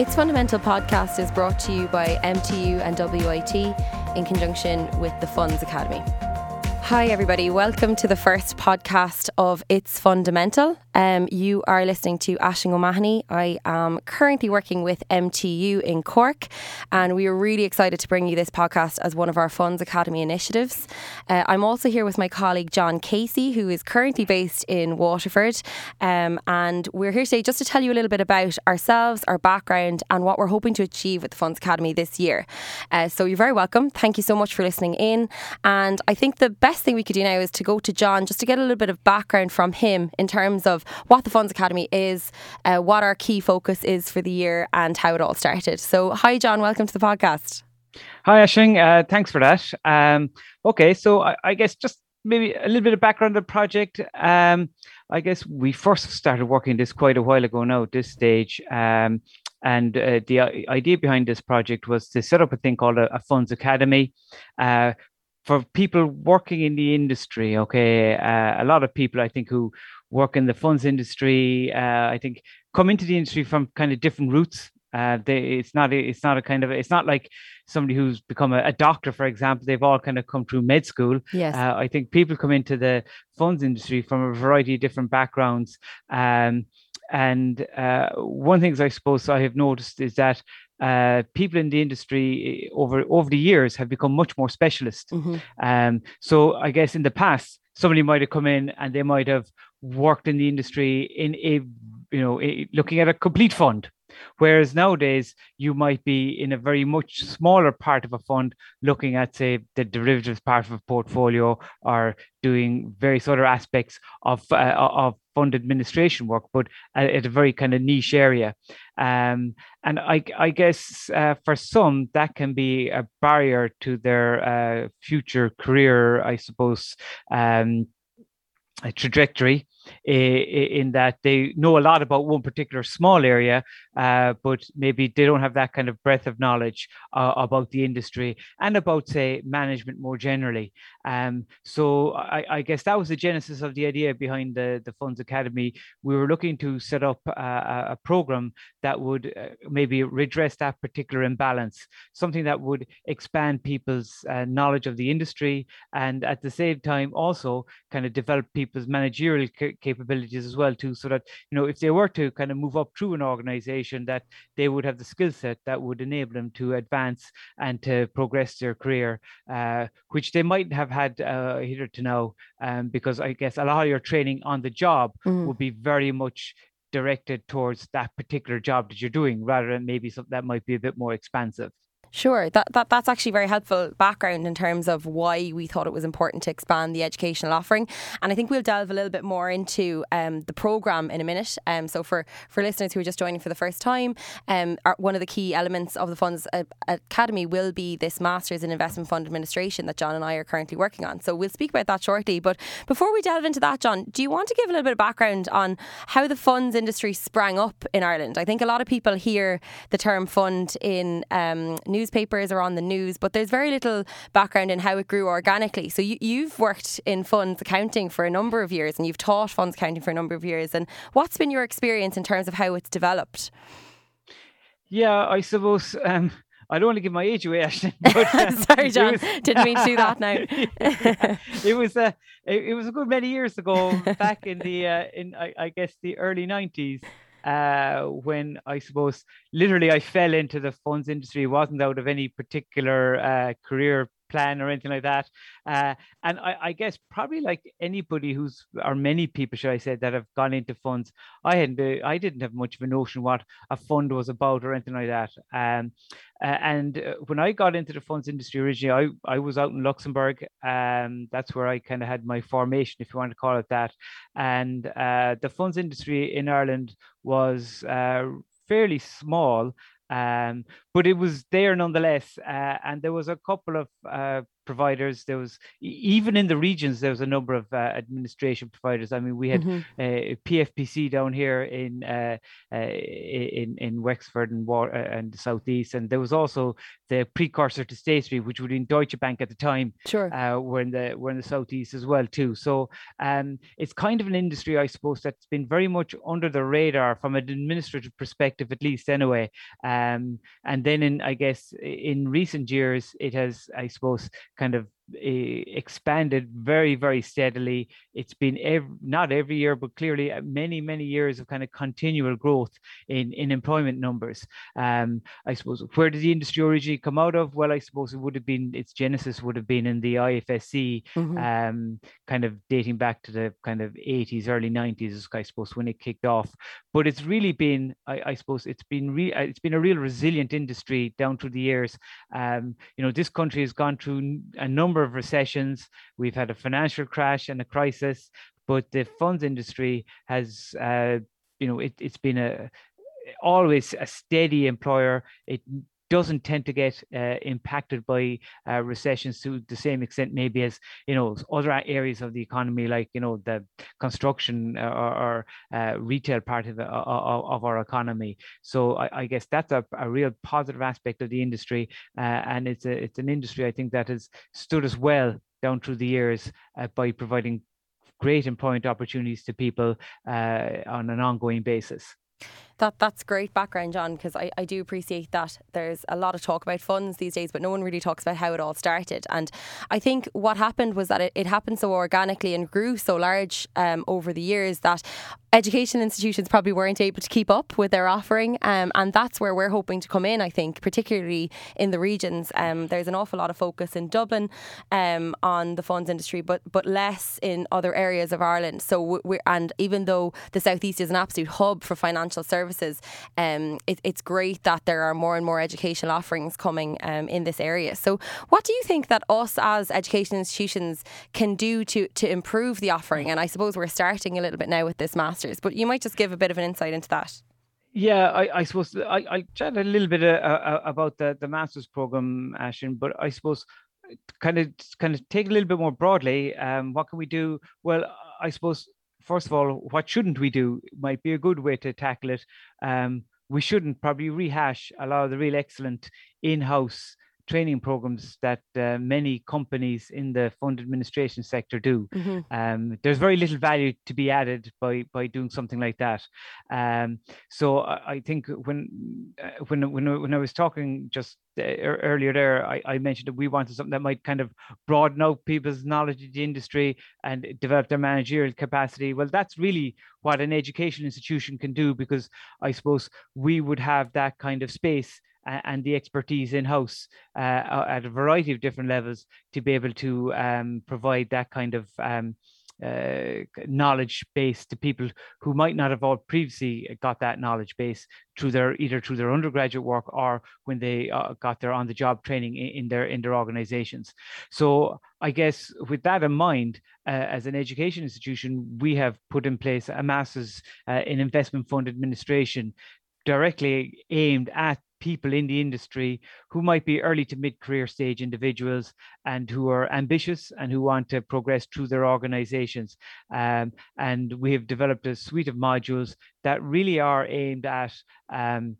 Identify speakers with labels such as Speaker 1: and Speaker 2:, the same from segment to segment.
Speaker 1: It's Fundamental podcast is brought to you by MTU and WIT in conjunction with the Funds Academy. Hi, everybody. Welcome to the first podcast of It's Fundamental. Um, you are listening to Aisling O'Mahony. I am currently working with MTU in Cork, and we are really excited to bring you this podcast as one of our Funds Academy initiatives. Uh, I'm also here with my colleague John Casey, who is currently based in Waterford, um, and we're here today just to tell you a little bit about ourselves, our background, and what we're hoping to achieve with the Funds Academy this year. Uh, so you're very welcome. Thank you so much for listening in, and I think the best thing we could do now is to go to John just to get a little bit of background from him in terms of what the Funds Academy is, uh, what our key focus is for the year, and how it all started. So, hi, John, welcome to the podcast.
Speaker 2: Hi, Aisling. Uh, thanks for that. Um, okay, so I, I, guess just maybe a little bit of background on the project. Um, I guess we first started working this quite a while ago now at this stage. Um, and uh, the idea behind this project was to set up a thing called a, a Funds Academy, uh, for people working in the industry, okay, uh, a lot of people I think who work in the funds industry, uh, I think come into the industry from kind of different routes. Uh, they, it's not a, it's not a kind of it's not like somebody who's become a, a doctor, for example. They've all kind of come through med school.
Speaker 1: Yes,
Speaker 2: uh, I think people come into the funds industry from a variety of different backgrounds. Um, and uh, one thing I suppose I have noticed is that uh, people in the industry eh, over over the years have become much more specialist. Mm-hmm. Um, so I guess in the past, somebody might have come in and they might have worked in the industry in a you know a, looking at a complete fund Whereas nowadays, you might be in a very much smaller part of a fund looking at, say, the derivatives part of a portfolio or doing various other aspects of, uh, of fund administration work, but at, a very kind of niche area. Um, and I, I guess uh, for some, that can be a barrier to their uh, future career, I suppose. Um, trajectory in that they know a lot about one particular small area, uh, but maybe they don't have that kind of breadth of knowledge uh, about the industry and about, say, management more generally. Um, so I, I, guess that was the genesis of the idea behind the, the Funds Academy. We were looking to set up a, a program that would uh, maybe redress that particular imbalance, something that would expand people's uh, knowledge of the industry and at the same time also kind of develop people's managerial capabilities as well too so that you know if they were to kind of move up through an organization that they would have the skill set that would enable them to advance and to progress their career uh, which they might have had uh, to now um, because i guess a lot of your training on the job mm. would be very much directed towards that particular job that you're doing rather than maybe something that might be a bit more expansive
Speaker 1: Sure, that, that that's actually very helpful background in terms of why we thought it was important to expand the educational offering, and I think we'll delve a little bit more into um, the program in a minute. Um, so for for listeners who are just joining for the first time, um, our, one of the key elements of the Funds uh, Academy will be this Masters in Investment Fund Administration that John and I are currently working on. So we'll speak about that shortly. But before we delve into that, John, do you want to give a little bit of background on how the funds industry sprang up in Ireland? I think a lot of people hear the term fund in um, newspapers or on the news, but there's very little background in how it grew organically. So you, you've worked in funds accounting for a number of years and you've taught funds accounting for a number of years. And what's been your experience in terms of how it's developed?
Speaker 2: Yeah, I suppose um, I don't want to give my age away, actually. But,
Speaker 1: uh, Sorry, John. Was, Didn't mean to do that now.
Speaker 2: it was a uh, it, it, was a good many years ago, back in the uh, in I, I, guess the early nineties uh, when I suppose literally I fell into the funds industry. Wasn't out of any particular uh, career plan or anything like that. Uh, and I, I, guess probably like anybody who's or many people, should I say, that have gone into funds, I hadn't uh, I didn't have much of a notion what a fund was about or anything like that. Um, uh, and when I got into the funds industry originally, I, I was out in Luxembourg. Um, that's where I kind of had my formation, if you want to call it that. And uh, the funds industry in Ireland was uh, fairly small. Um, but it was there nonetheless. Uh, and there was a couple of uh, providers. There was even in the regions there was a number of uh, administration providers. I mean, we had mm-hmm. uh, PFPC down here in uh, uh, in in Wexford and War- uh, and the southeast, and there was also the precursor to State Street, which would been Deutsche Bank at the time.
Speaker 1: Sure,
Speaker 2: we're in the we're in the southeast as well too. So um, it's kind of an industry, I suppose, that's been very much under the radar from an administrative perspective, at least anyway. Um, and then in I guess in recent years, it has, I suppose, kind of uh, expanded very very steadily. It's been every, not every year but clearly uh, many many years of kind of continual growth in in employment numbers. Um i suppose where did the industry originally come out of? Well i suppose it would have been its genesis would have been in the ifsc mm-hmm. um kind of dating back to the kind of 80s early 90s i suppose when it kicked off but it's really been i, I suppose it's been re- uh, it's been a real resilient industry down through the years um you know this country has gone through a number of recessions. We've had a financial crash and a crisis, but the funds industry has, uh, you know, it, it's been a always a steady employer. It doesn't tend to get uh, impacted by uh, recessions to the same extent maybe as you know other areas of the economy like you know the construction uh, or, or uh, retail part of, of, of, our economy so I, I guess that's a, a, real positive aspect of the industry uh, and it's a it's an industry I think that has stood as well down through the years uh, by providing great employment opportunities to people on an ongoing basis.
Speaker 1: That that's great background, John, because I, I do appreciate that there's a lot of talk about funds these days, but no one really talks about how it all started. And I think what happened was that it, it happened so organically and grew so large um, over the years that education institutions probably weren't able to keep up with their offering. Um, and that's where we're hoping to come in, I think, particularly in the regions. Um, there's an awful lot of focus in Dublin um, on the funds industry, but but less in other areas of Ireland. So we're, and even though the southeast is an absolute hub for financial services, um, it, it's great that there are more and more educational offerings coming um, in this area. So what do you think that us as education institutions can do to to improve the offering? And I suppose we're starting a little bit now with this master But you might just give a bit of an insight into that.
Speaker 2: Yeah, I, I suppose I, I chat a little bit uh, uh, about the, the master's program, Aisling, but I suppose kind of kind of take a little bit more broadly. Um, what can we do? Well, I suppose first of all, what shouldn't we do might be a good way to tackle it. Um, we shouldn't probably rehash a lot of the real excellent in-house training programs that uh, many companies in the fund administration sector do. Mm-hmm. Um, there's very little value to be added by by doing something like that. Um, so I, I, think when uh, when when when I was talking just uh, earlier there, I, I, mentioned that we wanted something that might kind of broaden out people's knowledge of the industry and develop their managerial capacity. Well, that's really what an education institution can do because I suppose we would have that kind of space and the expertise in house uh, at a variety of different levels to be able to um, provide that kind of um, uh, knowledge base to people who might not have all previously got that knowledge base through their either through their undergraduate work or when they uh, got their on the job training in, in, their in their organizations. So i guess with that in mind uh, as an education institution we have put in place a master's uh, in investment fund administration directly aimed at people in the industry who might be early to mid career stage individuals and who are ambitious and who want to progress through their organizations. Um, and we have developed a suite of modules that really are aimed at um,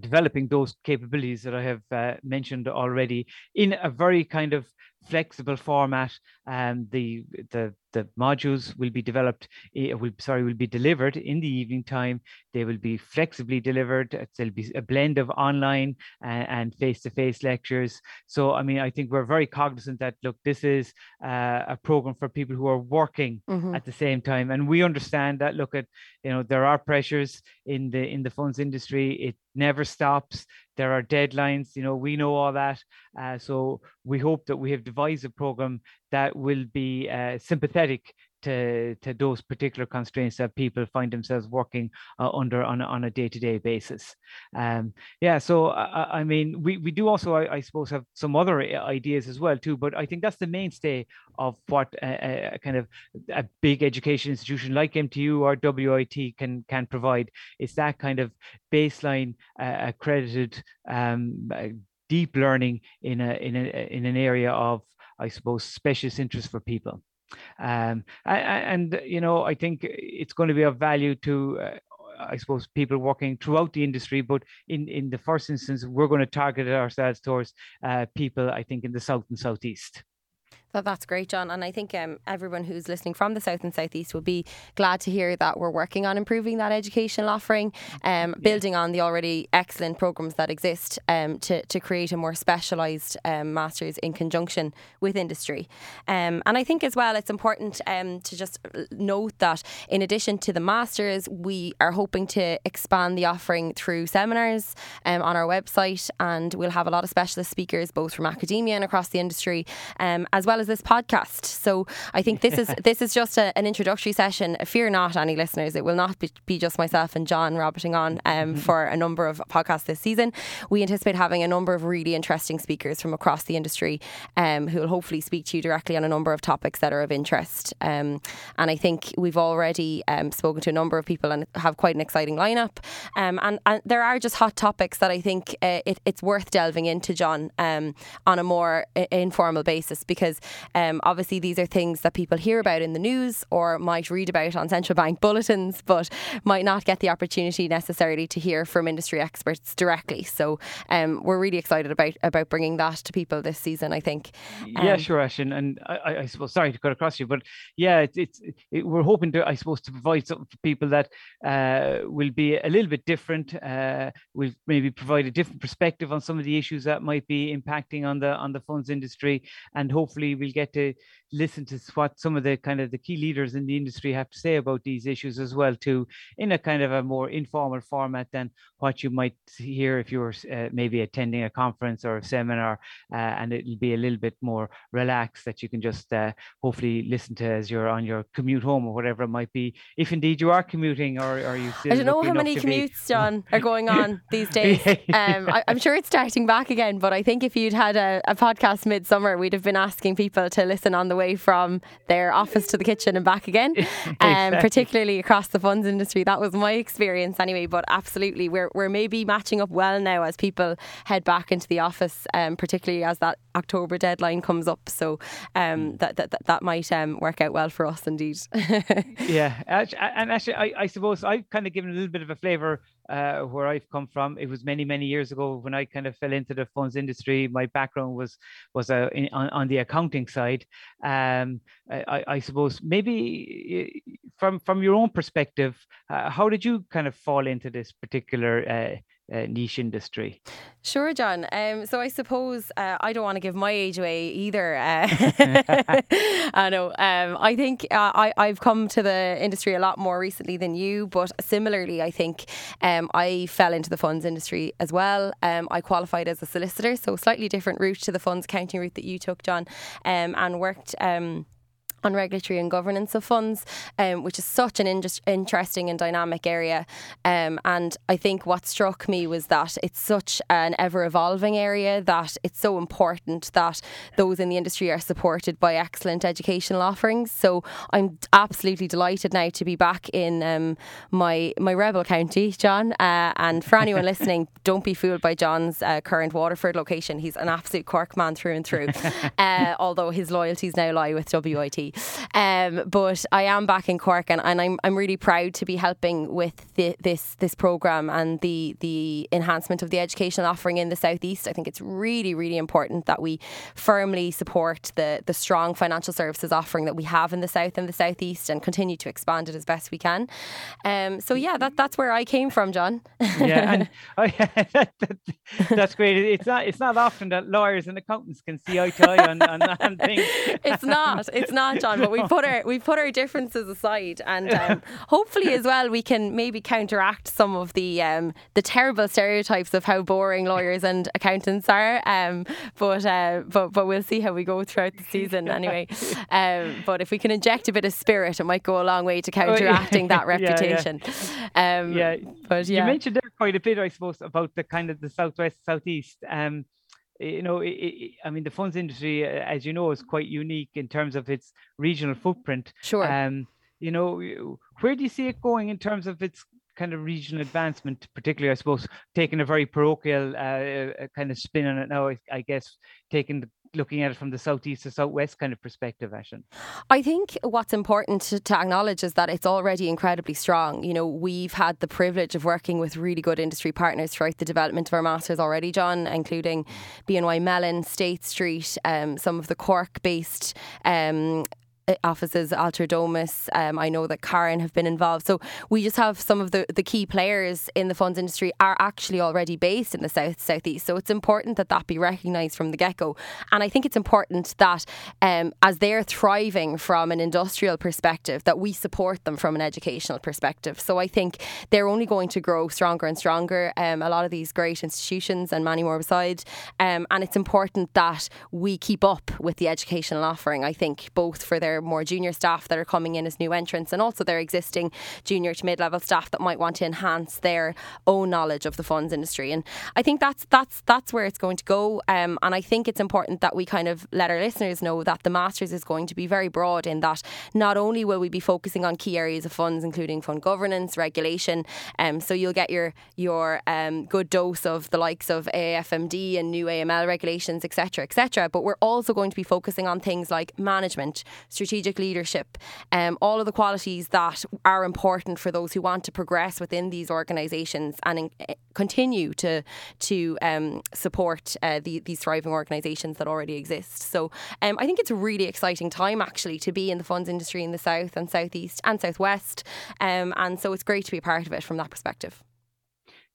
Speaker 2: developing those capabilities that I have uh, mentioned already in a very kind of flexible format. Um, the the the modules will be developed, uh, will sorry, will be delivered in the evening time. They will be flexibly delivered. There'll be a blend of online and face to face lectures. So, I mean, I think we're very cognizant that look, this is uh, a program for people who are working mm-hmm. at the same time, and we understand that. Look at you know there are pressures in the in the funds industry. It never stops there are deadlines you know we know all that uh, so we hope that we have devised a program that will be uh, sympathetic to to those particular constraints that people find themselves working uh, under on a, on a day-to-day basis. Um, yeah so I, I, mean we we do also I, I, suppose have some other ideas as well too but i think that's the mainstay of what a, a kind of a big education institution like mtu or wit can can provide it's that kind of baseline uh, accredited um, uh, deep learning in a in a in an area of I suppose specialist interest for people. Um, and, you know, I think it's going to be of value to, uh, I suppose, people working throughout the industry. But in, in the first instance, we're going to target ourselves towards uh, people, I think, in the south and southeast.
Speaker 1: That, that's great, John. And I think um, everyone who's listening from the South and Southeast will be glad to hear that we're working on improving that educational offering, um, building on the already excellent programmes that exist um, to, to create a more specialised um, Masters in conjunction with industry. Um, and I think as well it's important um, to just note that in addition to the Masters, we are hoping to expand the offering through seminars on our website and we'll have a lot of specialist speakers both from academia and across the industry as well well as this podcast. So I think this is this is just a, an introductory session. Fear not, any listeners, it will not be, be just myself and John robberting on um, mm-hmm. for a number of podcasts this season. We anticipate having a number of really interesting speakers from across the industry um, who will hopefully speak to you directly on a number of topics that are of interest. Um, and I think we've already um, spoken to a number of people and have quite an exciting lineup. Um, and, and there are just hot topics that I think uh, it, it's worth delving into, John, um, on a more uh, informal basis because um, obviously, these are things that people hear about in the news or might read about on central bank bulletins, but might not get the opportunity necessarily to hear from industry experts directly. So um, we're really excited about about bringing that to people this season. I think.
Speaker 2: Um, yeah, sure, Aisling, and I, I, suppose sorry to cut across you, but yeah, it's, it's it, we're hoping to, I suppose, to provide something for people that uh, will be a little bit different. Uh, will maybe provide a different perspective on some of the issues that might be impacting on the on the funds industry, and hopefully we'll get to listen to what some of the kind of the key leaders in the industry have to say about these issues as well too in a kind of a more informal format than what you might hear if you were uh, maybe attending a conference or a seminar uh, and it'll be a little bit more relaxed that you can just uh, hopefully listen to as you're on your commute home or whatever it might be if indeed you are commuting or are you
Speaker 1: I don't know how many commutes be... John are going on these days. Um, I, am sure it's starting back again but I think if you'd had a, a podcast midsummer we'd have been asking people to listen on the way from their office to the kitchen and back again, um, particularly across the funds industry. That was my experience anyway. But absolutely, we're, we're maybe matching up well now as people head back into the office, um, particularly as that October deadline comes up. So um, that, that, that, that might um, work out well for us indeed.
Speaker 2: yeah. And actually, I, I suppose I've kind of given a little bit of a flavour uh, where I've come from. It was many many years ago when I kind of fell into the funds industry. My background was was uh, in, on, on the accounting side. Um, I, I, suppose maybe from from your own perspective, uh, how did you kind of fall into this particular uh, niche industry?
Speaker 1: Sure, John. Um, so I suppose uh, I don't want to give my age away either. Uh, I know. Um, I think uh, I, I've come to the industry a lot more recently than you, but similarly, I think um, I fell into the funds industry as well. Um, I qualified as a solicitor, so slightly different route to the funds accounting route that you took, John, um, and worked. On regulatory and governance of funds, um, which is such an interesting and dynamic area. Um, and I think what struck me was that it's such an ever evolving area that it's so important that those in the industry are supported by excellent educational offerings. So I'm absolutely delighted now to be back in um, my my rebel county, John. Uh, and for anyone listening, don't be fooled by John's uh, current Waterford location. He's an absolute Cork man through and through. Uh, although his loyalties now lie with WIT. Um, but I am back in Cork, and, and I'm I'm really proud to be helping with the, this this program and the the enhancement of the educational offering in the southeast. I think it's really really important that we firmly support the the strong financial services offering that we have in the south and the southeast, and continue to expand it as best we can. Um, so yeah, that that's where I came from, John.
Speaker 2: yeah, and that, that, that's great. It's not it's not often that lawyers and accountants can see eye to eye on, on, on things.
Speaker 1: It's not. It's not John, but we put our we put our differences aside, and um, hopefully as well we can maybe counteract some of the um, the terrible stereotypes of how boring lawyers and accountants are. Um, but uh, but but we'll see how we go throughout the season anyway. Um, but if we can inject a bit of spirit, it might go a long way to counteracting that reputation.
Speaker 2: Yeah, yeah. yeah. but yeah. You mentioned there quite a bit, I suppose, about the kind of the southwest southeast. Um, Eh, you know, it, it, I mean, the funds industry, as you know, is quite unique in terms of its regional footprint.
Speaker 1: Sure.
Speaker 2: Um, you know, where do you see it going in terms of its kind of regional advancement, particularly, I suppose, taking a very parochial uh, uh kind of spin on it now, I guess, taking the looking at it from the southeast to southwest kind of perspective, Aisling?
Speaker 1: I think what's important to, to, acknowledge is that it's already incredibly strong. You know, we've had the privilege of working with really good industry partners throughout the development of our masters already, John, including BNY Mellon, State Street, um, some of the Cork based um, offices, Alter Domus. Um, I know that Karen have been involved. So we just have some of the, the key players in the funds industry are actually already based in the south southeast. So it's important that that be recognised from the get go. And I think it's important that um, as they're thriving from an industrial perspective, that we support them from an educational perspective. So I think they're only going to grow stronger and stronger. Um, a lot of these great institutions and many more beside. Um, and it's important that we keep up with the educational offering. I think both for their more junior staff that are coming in as new entrants and also their existing junior to mid level staff that might want to enhance their own knowledge of the funds industry. And I think that's that's that's where it's going to go. Um, and I think it's important that we kind of let our listeners know that the Masters is going to be very broad in that not only will we be focusing on key areas of funds, including fund governance, regulation, um, so you'll get your your um, good dose of the likes of AIFMD and new AML regulations, etc., etc. But we're also going to be focusing on things like management, strategic leadership, um, all of the qualities that are important for those who want to progress within these organisations and in, uh, continue to to um, support uh, the, these thriving organisations that already exist. So um, I think it's a really exciting time actually to be in the funds industry in the south and southeast and southwest, um, and so it's great to be a part of it from that perspective.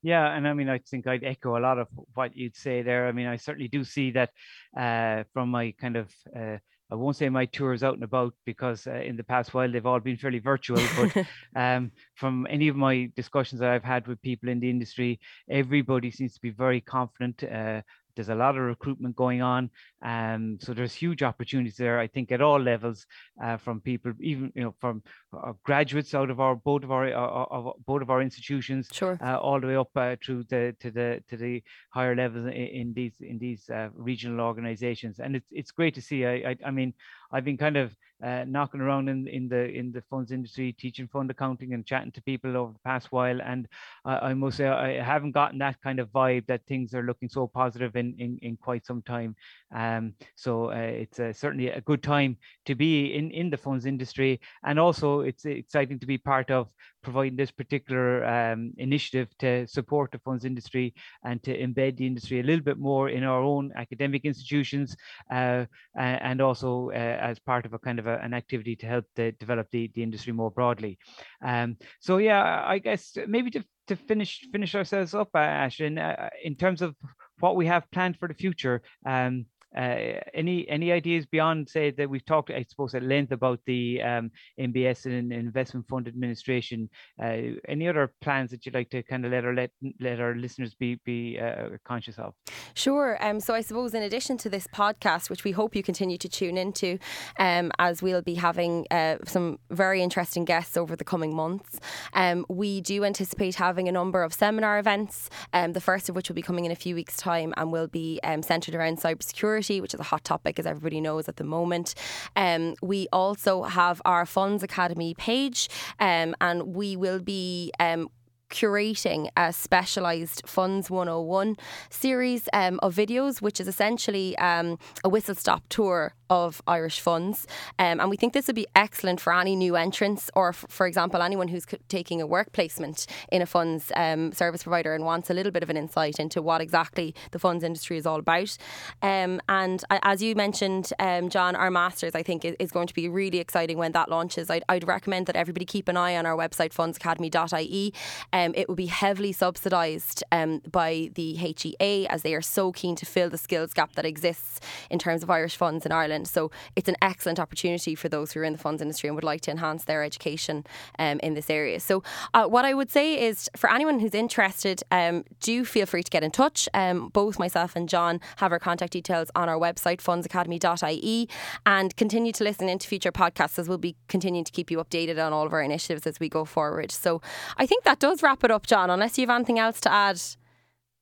Speaker 2: Yeah, and I mean, I think I'd echo a lot of what you'd say there. I mean, I certainly do see that uh, from my kind of uh, I won't say my tours out and about because uh, in the past while they've all been fairly virtual. But um, from any of my discussions that I've had with people in the industry, everybody seems to be very confident. Uh, there's a lot of recruitment going on, um, so there's huge opportunities there. I think at all levels, uh, from people, even you know, from uh, graduates out of our both of our uh, of both of our institutions,
Speaker 1: sure,
Speaker 2: uh, all the way up uh, through the to the to the higher levels in, in these in these uh, regional organisations, and it's it's great to see. I, I I mean, I've been kind of uh, knocking around in, in the in the funds industry, teaching fund accounting and chatting to people over the past while. And uh, I must say I haven't gotten that kind of vibe that things are looking so positive in in, in quite some time. Um, so uh, it's uh, certainly a good time to be in in the funds industry, and also it's exciting to be part of providing this particular um, initiative to support the funds industry and to embed the industry a little bit more in our own academic institutions, uh, and also uh, as part of a kind of a an activity to help develop the, the industry more broadly. Um, so yeah, I guess maybe to, to finish finish ourselves up, uh, Aisling, uh, in terms of what we have planned for the future. Um, uh, any any ideas beyond say that we've talked, I suppose, at length about the um, MBS and investment fund administration? Uh, any other plans that you'd like to kind of let our let, let our listeners be be uh, conscious of?
Speaker 1: Sure. Um, so I suppose in addition to this podcast, which we hope you continue to tune into, um, as we'll be having uh, some very interesting guests over the coming months, um, we do anticipate having a number of seminar events. Um, the first of which will be coming in a few weeks' time and will be um, centred around cybersecurity which is a hot topic, as everybody knows at the moment. Um, we also have our Funds Academy page, um, and we will be um, curating a specialised Funds 101 series um, of videos, which is essentially um, a whistle stop tour of Irish funds. Um, and we think this would be excellent for any new entrants or, f- for example, anyone who's c- taking a work placement in a funds um, service provider and wants a little bit of an insight into what exactly the funds industry is all about. Um, and as you mentioned, um, John, our Masters, I think, is, is, going to be really exciting when that launches. I'd, I'd, recommend that everybody keep an eye on our website, fundsacademy.ie. um, it will be heavily subsidised um, by the HEA as they are so keen to fill the skills gap that exists in terms of Irish funds in Ireland. So it's an excellent opportunity for those who are in the funds industry and would like to enhance their education um, in this area. So uh, what I would say is for anyone who's interested, um, do feel free to get in touch. Um, both myself and John have our contact details on our website, fundsacademy.ie, and continue to listen into future podcasts as we'll be continuing to keep you updated on all of our initiatives as we go forward. So I think that does wrap it up, John, unless you have anything else to add.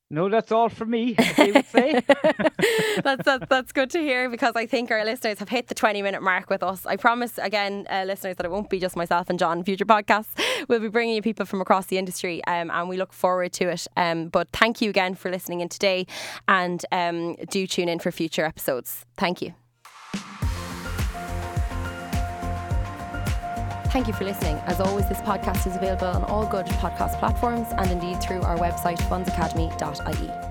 Speaker 2: No, that's all for me, they would say.
Speaker 1: that's, that's, that's good to hear because I think our listeners have hit the 20 minute mark with us. I promise, again, uh, listeners, that it won't be just myself and John. Future podcasts we'll be bringing you people from across the industry um, and we look forward to it. Um, but thank you again for listening in today and um, do tune in for future episodes. Thank you. Thank you for listening. As always, this podcast is available on all good podcast platforms and indeed through our website, fundsacademy.ie.